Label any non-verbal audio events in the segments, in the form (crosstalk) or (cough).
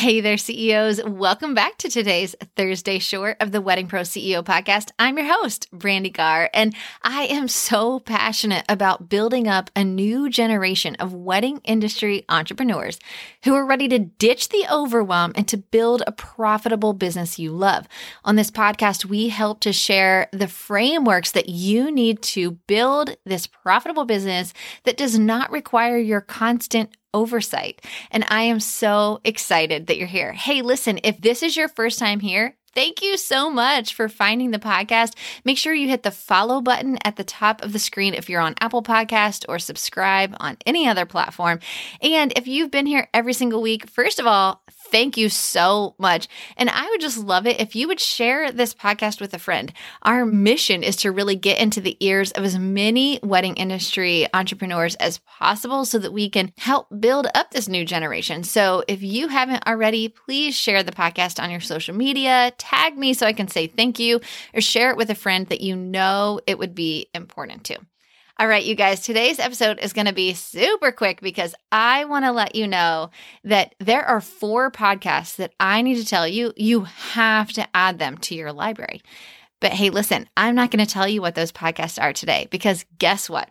Hey there, CEOs. Welcome back to today's Thursday short of the Wedding Pro CEO podcast. I'm your host, Brandi Garr, and I am so passionate about building up a new generation of wedding industry entrepreneurs who are ready to ditch the overwhelm and to build a profitable business you love. On this podcast, we help to share the frameworks that you need to build this profitable business that does not require your constant oversight. And I am so excited that you're here. Hey, listen, if this is your first time here, Thank you so much for finding the podcast. Make sure you hit the follow button at the top of the screen if you're on Apple Podcast or subscribe on any other platform. And if you've been here every single week, first of all, Thank you so much. And I would just love it if you would share this podcast with a friend. Our mission is to really get into the ears of as many wedding industry entrepreneurs as possible so that we can help build up this new generation. So if you haven't already, please share the podcast on your social media, tag me so I can say thank you, or share it with a friend that you know it would be important to. All right, you guys, today's episode is going to be super quick because I want to let you know that there are four podcasts that I need to tell you. You have to add them to your library. But hey, listen, I'm not going to tell you what those podcasts are today because guess what?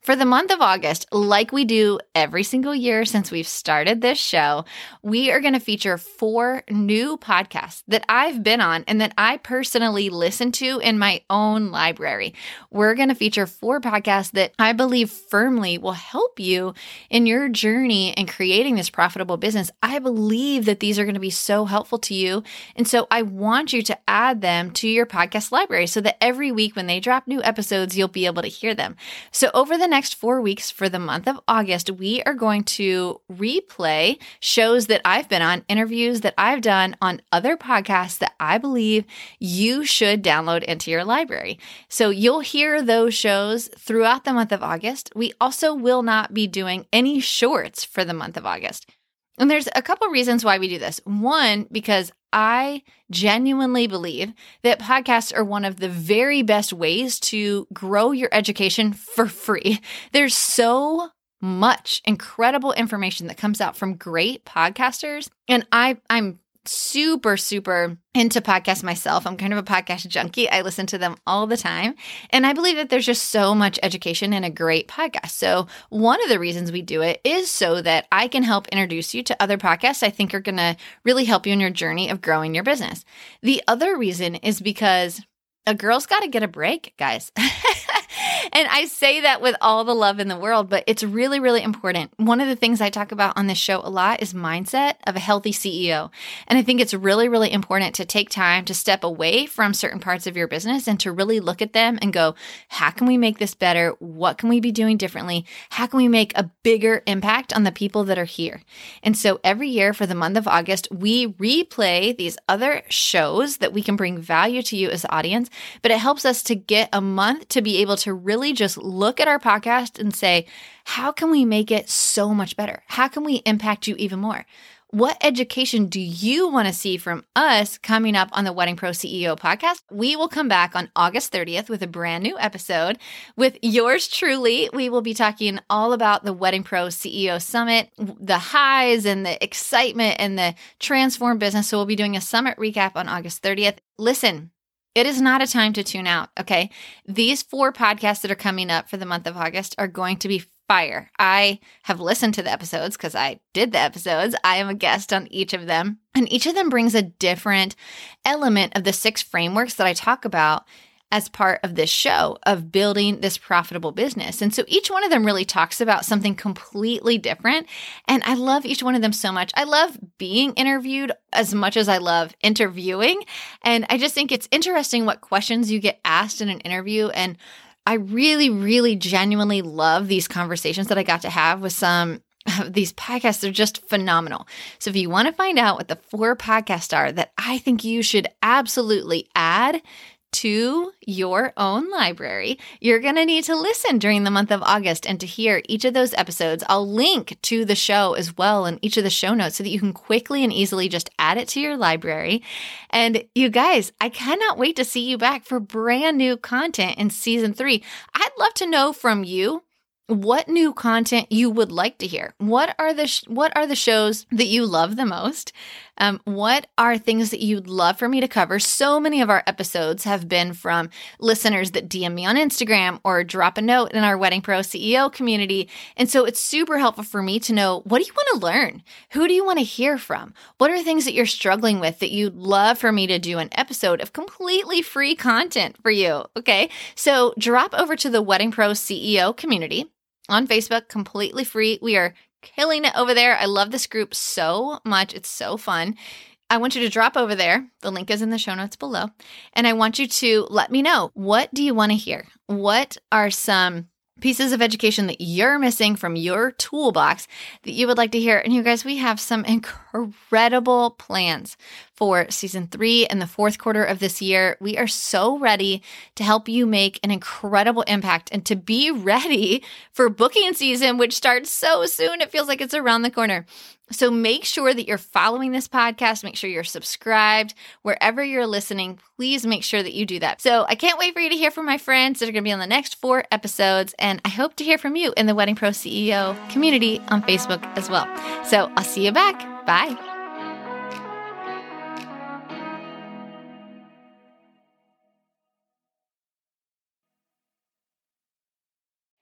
For the month of August, like we do every single year since we've started this show, we are going to feature four new podcasts that I've been on and that I personally listen to in my own library. We're going to feature four podcasts that I believe firmly will help you in your journey in creating this profitable business. I believe that these are going to be so helpful to you. And so I want you to add them to your podcast library so that every week when they drop new episodes, you'll be able to hear them. So over the next four weeks for the month of August, we are going to replay shows that I've been on, interviews that I've done on other podcasts that I believe you should download into your library. So you'll hear those shows throughout the month of August. We also will not be doing any shorts for the month of August. And there's a couple reasons why we do this. One, because I genuinely believe that podcasts are one of the very best ways to grow your education for free. (laughs) There's so much incredible information that comes out from great podcasters and I I'm super, super into podcasts myself. I'm kind of a podcast junkie. I listen to them all the time. And I believe that there's just so much education in a great podcast. So, one of the reasons we do it is so that I can help introduce you to other podcasts I think are going to really help you in your journey of growing your business. The other reason is because a girl's got to get a break, guys. (laughs) (laughs) and I say that with all the love in the world, but it's really, really important. One of the things I talk about on this show a lot is mindset of a healthy CEO. And I think it's really, really important to take time to step away from certain parts of your business and to really look at them and go, how can we make this better? What can we be doing differently? How can we make a bigger impact on the people that are here? And so every year for the month of August, we replay these other shows that we can bring value to you as the audience, but it helps us to get a month to be able to really just look at our podcast and say, how can we make it so much better? How can we impact you even more? What education do you want to see from us coming up on the Wedding Pro CEO podcast? We will come back on August 30th with a brand new episode with yours truly. We will be talking all about the Wedding Pro CEO Summit, the highs and the excitement and the transform business. So we'll be doing a summit recap on August 30th. Listen, it is not a time to tune out, okay? These four podcasts that are coming up for the month of August are going to be fire. I have listened to the episodes because I did the episodes. I am a guest on each of them, and each of them brings a different element of the six frameworks that I talk about as part of this show of building this profitable business. And so each one of them really talks about something completely different. And I love each one of them so much. I love being interviewed as much as I love interviewing. And I just think it's interesting what questions you get asked in an interview. And I really, really genuinely love these conversations that I got to have with some these podcasts are just phenomenal. So if you want to find out what the four podcasts are that I think you should absolutely add to your own library, you're going to need to listen during the month of August and to hear each of those episodes. I'll link to the show as well in each of the show notes so that you can quickly and easily just add it to your library. And you guys, I cannot wait to see you back for brand new content in season three. I'd love to know from you what new content you would like to hear. What are the sh- what are the shows that you love the most? Um, what are things that you'd love for me to cover? So many of our episodes have been from listeners that DM me on Instagram or drop a note in our Wedding Pro CEO community. And so it's super helpful for me to know what do you want to learn? Who do you want to hear from? What are things that you're struggling with that you'd love for me to do an episode of completely free content for you? Okay. So drop over to the Wedding Pro CEO community on Facebook, completely free. We are killing it over there. I love this group so much. It's so fun. I want you to drop over there. The link is in the show notes below. And I want you to let me know what do you want to hear? What are some pieces of education that you're missing from your toolbox that you would like to hear. And you guys, we have some incredible plans for season three and the fourth quarter of this year. We are so ready to help you make an incredible impact and to be ready for booking season, which starts so soon. It feels like it's around the corner. So make sure that you're following this podcast. Make sure you're subscribed wherever you're listening. Please make sure that you do that. So I can't wait for you to hear from my friends that are going to be on the next four episodes. And I hope to hear from you in the Wedding Pro CEO community on Facebook as well. So I'll see you back. Bye.